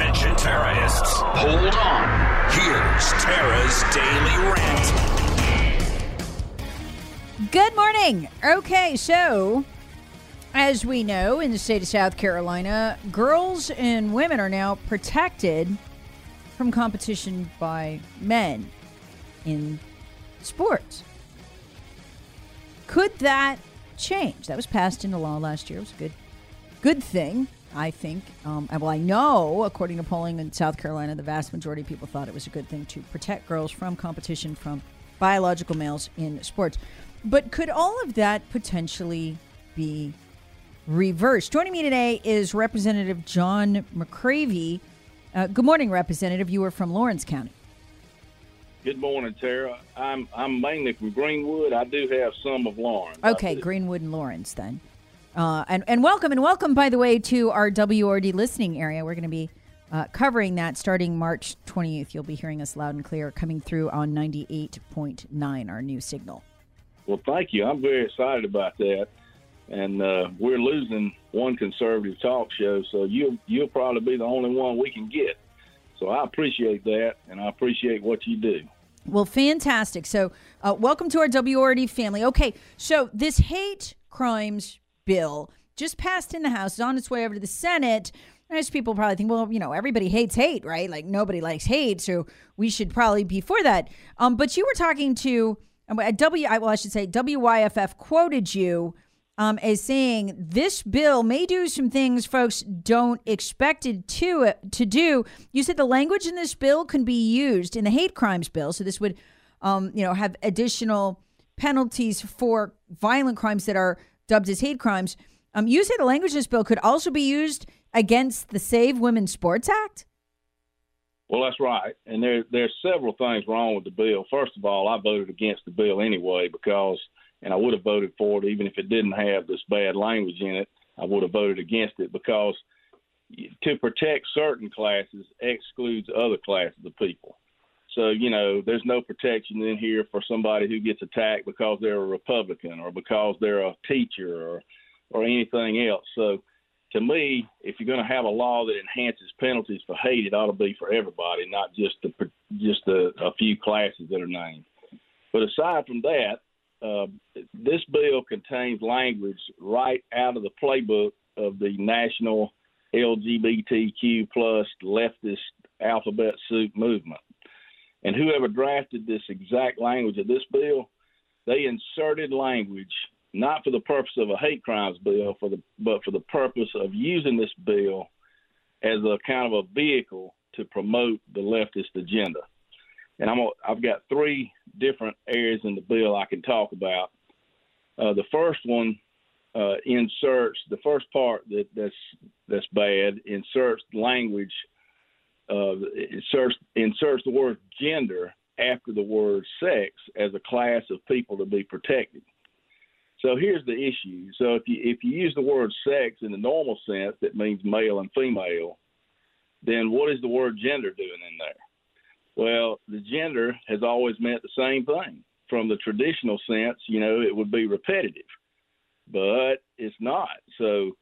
Attention terrorists, hold on. Here's Tara's Daily Rant. Good morning. Okay, so as we know, in the state of South Carolina, girls and women are now protected from competition by men in sports. Could that change? That was passed into law last year. It was a good, good thing, I think. Um, well, I know, according to polling in South Carolina, the vast majority of people thought it was a good thing to protect girls from competition from biological males in sports. But could all of that potentially be reversed? Joining me today is Representative John McCravy. Uh, good morning, Representative. You are from Laurens County. Good morning, Tara. I'm I'm mainly from Greenwood. I do have some of Laurens. Okay. Greenwood and Laurens then. Uh, and, and welcome, and welcome, by the way, to our WORD listening area. We're going to be uh, covering that starting March 20th. You'll be hearing us loud and clear coming through on 98.9, our new signal. Well, thank you. I'm very excited about that. And uh, we're losing one conservative talk show, so you'll you'll probably be the only one we can get. So I appreciate that, and I appreciate what you do. Well, fantastic. So, uh, welcome to our WORD family. Okay, so this hate crimes bill just passed in the House, is on its way over to the Senate. Most people probably think, well, you know, everybody hates hate, right? Like nobody likes hate, so we should probably be for that. Um, but you were talking to um, W, well, I should say WYFF quoted you um, as saying this bill may do some things folks don't expect it to to do. You said the language in this bill can be used in the hate crimes bill, so this would, um, you know, have additional penalties for violent crimes that are dubbed as hate crimes. Um, you say the language in this bill could also be used against the Save Women Sports Act. Well, that's right. And there there's several things wrong with the bill. First of all, I voted against the bill anyway because, and I would have voted for it even if it didn't have this bad language in it. I would have voted against it because to protect certain classes excludes other classes of people. So, you know, there's no protection in here for somebody who gets attacked because they're a Republican or because they're a teacher or or anything else. So, to me, if you're going to have a law that enhances penalties for hate, it ought to be for everybody, not just the, just a, a few classes that are named. But aside from that, uh, this bill contains language right out of the playbook of the national LGBTQ plus leftist alphabet soup movement. And whoever drafted this exact language of this bill, they inserted language not for the purpose of a hate crimes bill, for the but for the purpose of using this bill as a kind of a vehicle to promote the leftist agenda. And I'm I've got three different areas in the bill I can talk about. Uh, the first one uh, inserts the first part that that's that's bad inserts language uh, inserts inserts the word gender after the word sex as a class of people to be protected. So here's the issue. So if you if you use the word sex in the normal sense, that means male and female, then what is the word gender doing in there? Well, the gender has always meant the same thing. From the traditional sense, you know, it would be repetitive, but it's not. So,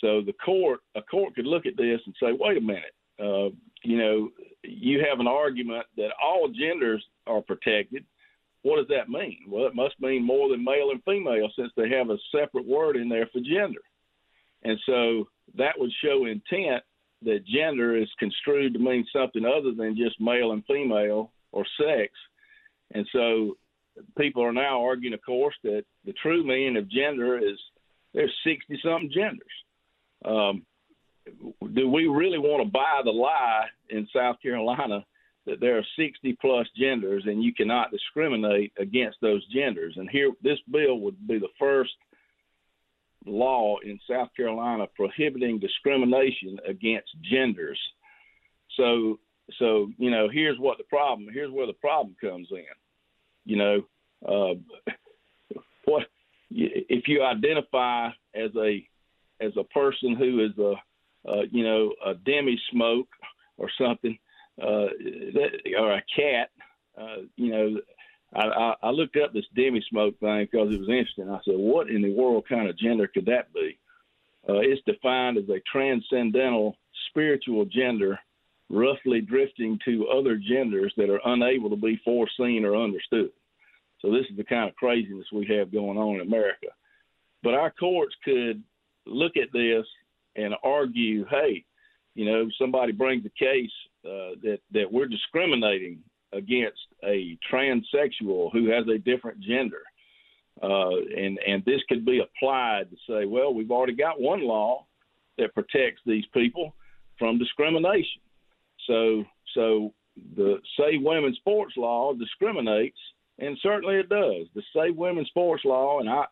so the court, a court could look at this and say, wait a minute, uh, you know, you have an argument that all genders are protected. What does that mean? Well, it must mean more than male and female since they have a separate word in there for gender. And so that would show intent that gender is construed to mean something other than just male and female or sex. And so people are now arguing, of course, that the true meaning of gender is there's 60 something genders. Um, do we really want to buy the lie in South Carolina that there are 60 plus genders and you cannot discriminate against those genders? And here, this bill would be the first law in South Carolina prohibiting discrimination against genders. So, so you know, here's what the problem. Here's where the problem comes in. You know, uh, what if you identify as a as a person who is a uh, you know a demi smoke or something, uh, that, or a cat? Uh, you know, I, I, I looked up this demi smoke thing because it was interesting. I said, what in the world kind of gender could that be? uh, it's defined as a transcendental spiritual gender, roughly drifting to other genders that are unable to be foreseen or understood. So this is the kind of craziness we have going on in America. But our courts could look at this and argue, hey, you know, somebody brings a case uh, that that we're discriminating against a transsexual who has a different gender, uh, and and this could be applied to say, well, we've already got one law that protects these people from discrimination. So so the Save Women's Sports Law discriminates, and certainly it does. The Save Women's Sports Law and I,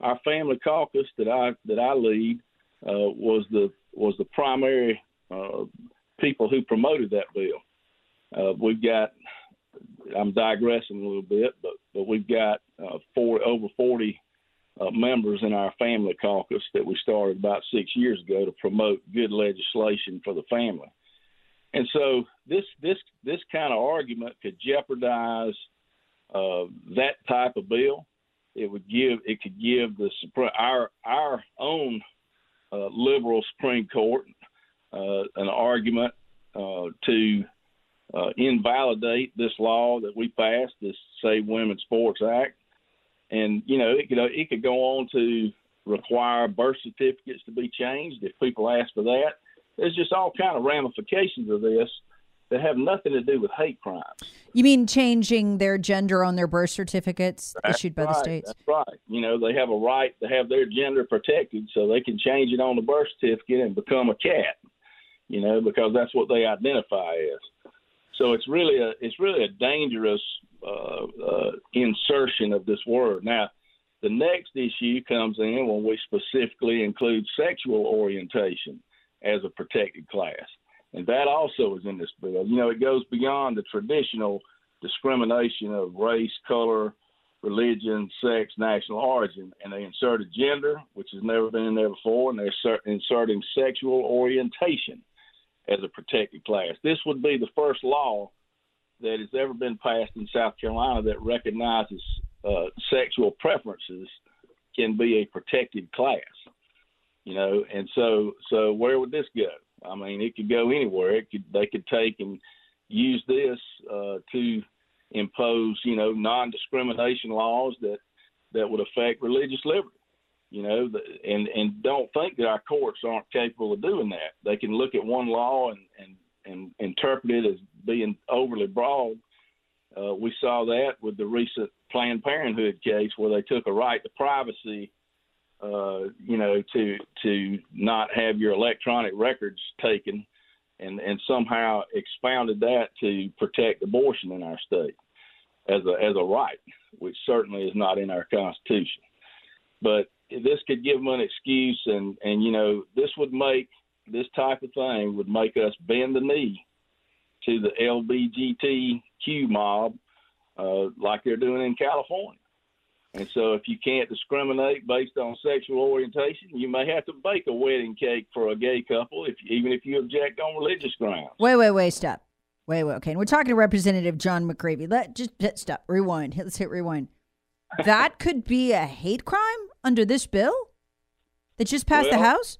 our family caucus that I that I lead uh, was the was the primary uh, people who promoted that bill. Uh, we've got, I'm digressing a little bit, but but we've got uh, four over 40 uh, members in our family caucus that we started about six years ago to promote good legislation for the family. And so this this this kind of argument could jeopardize uh, that type of bill. It would give it could give the our our liberal Supreme Court uh, an argument uh, to uh, invalidate this law that we passed, this Save Women's Sports Act, and you know it could it could go on to require birth certificates to be changed if people ask for that. There's just all kind of ramifications of this that have nothing to do with hate crimes. You mean changing their gender on their birth certificates That's issued by right, the states? That's right. You know, they have a right to have their gender protected so they can change it on the birth certificate and become a cat you know, because that's what they identify as. So it's really a it's really a dangerous uh, uh, insertion of this word. Now, the next issue comes in when we specifically include sexual orientation as a protected class, and that also is in this bill. You know, it goes beyond the traditional discrimination of race, color, religion, sex, national origin, and they inserted gender, which has never been in there before, and they're inserting sexual orientation as a protected class. This would be the first law that has ever been passed in South Carolina that recognizes uh, sexual preferences can be a protected class. You know, and so so where would this go? I mean, it could go anywhere. It could they could take and use this uh, to impose, you know, non-discrimination laws that that would affect religious liberty you know, and and don't think that our courts aren't capable of doing that. They can look at one law and and and interpret it as being overly broad. Uh, we saw that with the recent Planned Parenthood case, where they took a right to privacy, uh, you know, to to not have your electronic records taken, and and somehow expounded that to protect abortion in our state as a as a right, which certainly is not in our Constitution. But this could give them an excuse, and and you know this would make this type of thing would make us bend the knee to the LBGTQ mob, uh, like they're doing in California. And so, if you can't discriminate based on sexual orientation, you may have to bake a wedding cake for a gay couple, if even if you object on religious grounds. Wait, wait, wait, stop. Wait, wait. Okay, and we're talking to Representative John McCravy. Let just stop. Rewind. Let's hit rewind. That could be a hate crime under this bill that just passed well, the House?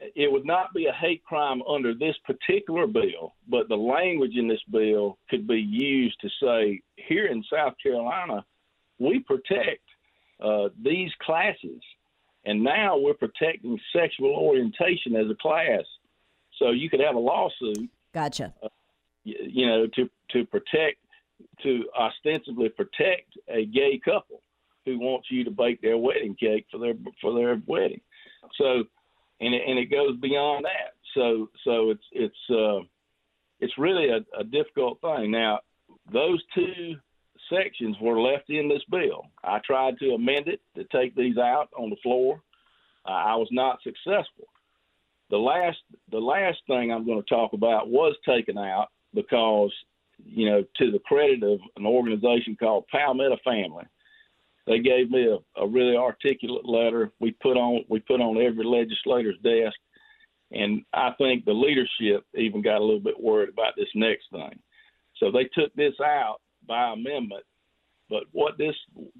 It would not be a hate crime under this particular bill, but the language in this bill could be used to say here in South Carolina, we protect uh, these classes, and now we're protecting sexual orientation as a class. So you could have a lawsuit. Gotcha. Uh, you, you know, to to protect, to ostensibly protect a gay couple who wants you to bake their wedding cake for their for their wedding. So, and it, and it goes beyond that. So so it's it's uh, it's really a, a difficult thing. Now, those two sections were left in this bill. I tried to amend it to take these out on the floor. Uh, I was not successful. The last the last thing I'm going to talk about was taken out because you know to the credit of an organization called Palmetto Family they gave me a, a really articulate letter. We put on we put on every legislator's desk, and I think the leadership even got a little bit worried about this next thing. So they took this out by amendment. But what this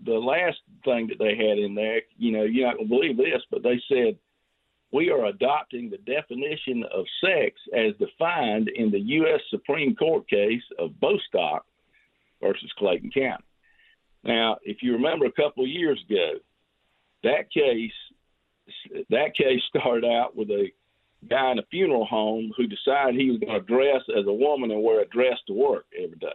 the last thing that they had in there, you know, you're not gonna believe this, but they said we are adopting the definition of sex as defined in the U.S. Supreme Court case of Bostock versus Clayton County. Now, if you remember a couple of years ago, that case that case started out with a guy in a funeral home who decided he was going to dress as a woman and wear a dress to work every day.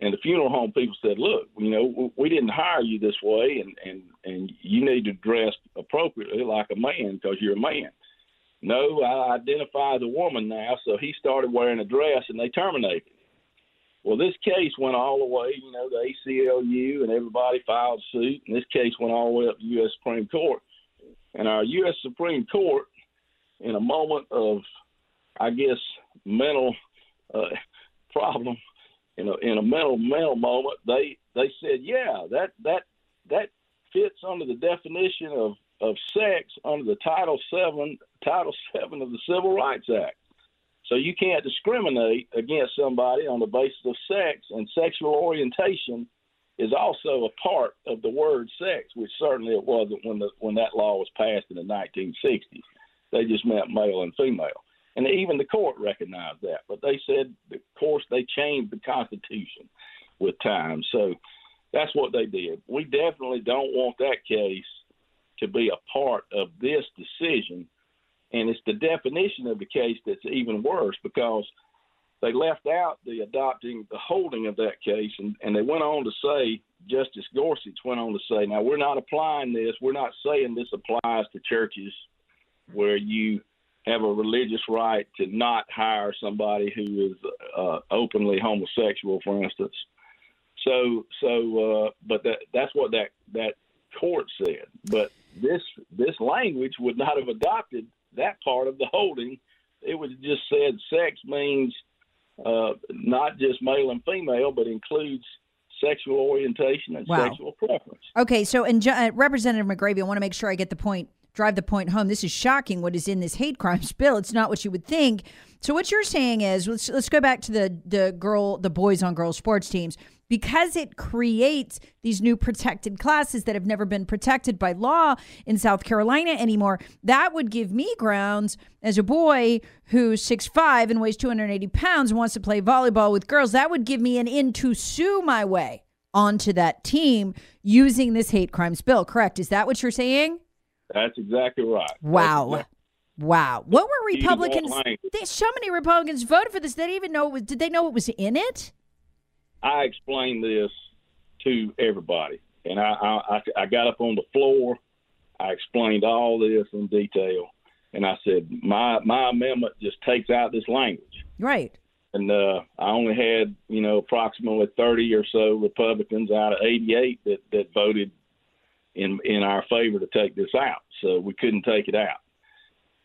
And the funeral home people said, "Look, you know, we didn't hire you this way, and and and you need to dress appropriately like a man because you're a man." No, I identify as a woman now, so he started wearing a dress, and they terminated. Well, this case went all the way, you know, the ACLU and everybody filed suit, and this case went all the way up to U.S. Supreme Court. And our U.S. Supreme Court, in a moment of, I guess, mental uh, problem, in a in a mental mental moment, they they said, yeah, that that that fits under the definition of of sex under the Title Seven Title Seven of the Civil Rights Act. So you can't discriminate against somebody on the basis of sex, and sexual orientation is also a part of the word sex, which certainly it wasn't when the when that law was passed in the 1960s. They just meant male and female, and even the court recognized that. But they said, of course, they changed the Constitution with time, so that's what they did. We definitely don't want that case to be a part of this decision and it's the definition of the case that's even worse because they left out the adopting the holding of that case and, and they went on to say justice gorsuch went on to say now we're not applying this we're not saying this applies to churches where you have a religious right to not hire somebody who is uh, openly homosexual for instance so so uh, but that that's what that that court said but this this language would not have adopted that part of the holding. It was just said sex means uh, not just male and female, but includes sexual orientation and wow. sexual preference. Okay, so and uh, Representative McCravy, I want to make sure I get the point, drive the point home. This is shocking. What is in this hate crimes bill? It's not what you would think. So what you're saying is, let's let's go back to the the girl, the boys on girls sports teams because it creates these new protected classes that have never been protected by law in South Carolina anymore, that would give me grounds as a boy who's 6'5 and weighs 280 pounds and wants to play volleyball with girls. That would give me an in to sue my way onto that team using this hate crimes bill. Correct? Is that what you're saying? That's exactly right. Wow. Exactly. Wow. What were Republicans? They, so many Republicans voted for this. They didn't even know it was, did they know it was in it? I explained this to everybody, and I, I, I got up on the floor. I explained all this in detail, and I said my my amendment just takes out this language. Right. And uh, I only had you know approximately thirty or so Republicans out of eighty eight that that voted in in our favor to take this out. So we couldn't take it out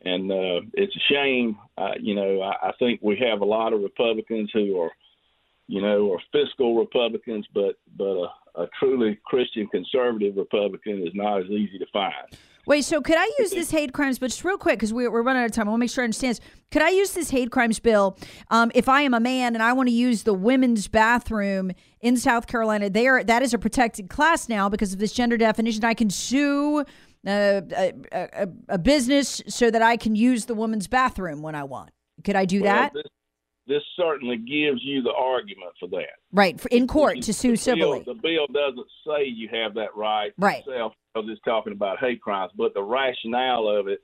and uh, it's a shame. Uh, you know, I, I think we have a lot of Republicans who are you know, are fiscal Republicans, but but a, a truly Christian conservative Republican is not as easy to find. Wait, so could I use this hate crimes, but just real quick, because we're, we're running out of time. I want to make sure I understand. Could I use this hate crimes bill um, if I am a man and I want to use the women's bathroom in South Carolina? They are that is a protected class now because of this gender definition. I can sue uh, a, a, a, business so that I can use the woman's bathroom when I want. Could I do well, that? This, this certainly gives you the argument for that. Right, in court to sue civilly. The bill doesn't say you have that right right. itself because it's talking about hate crimes, but the rationale of it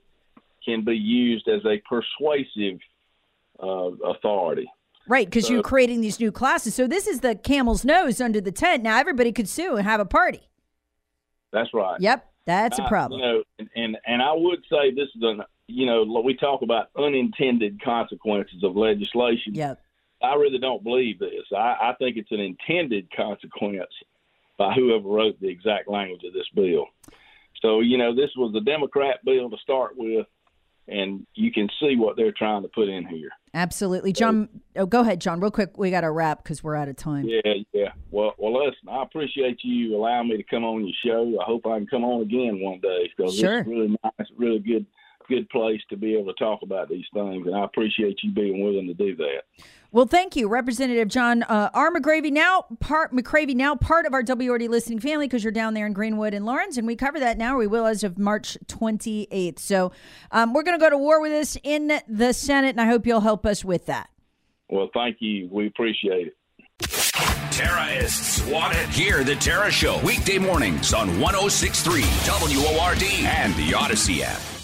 can be used as a persuasive uh, authority. Right, because so, you're creating these new classes. So this is the camel's nose under the tent. Now everybody could sue and have a party. That's right. Yep, that's a problem. you know, and, and and I would say this is an you know, we talk about unintended consequences of legislation. Yep. I really don't believe this. I, I think it's an intended consequence by whoever wrote the exact language of this bill. So, you know, this was a Democrat bill to start with, and you can see what they're trying to put in here. Absolutely, John. Oh, go ahead, John. Real quick, we got to wrap because we're out of time. Yeah, yeah. Well, well, listen. I appreciate you allowing me to come on your show. I hope I can come on again one day because sure. it's really nice, really good good place to be able to talk about these things, and I appreciate you being willing to do that. Well, thank you, Representative John uh, R. McCravy. Now part McCravy, now part of our WORD listening family because you're down there in Greenwood and Laurens, and we cover that now. We will as of March 28th. So um, we're going to go to war with this in the Senate, and I hope you'll help us with that. Well, thank you. We appreciate it. Terrorists want it. Hear the Tara Show weekday mornings on 1063 WORD and the Audacy app.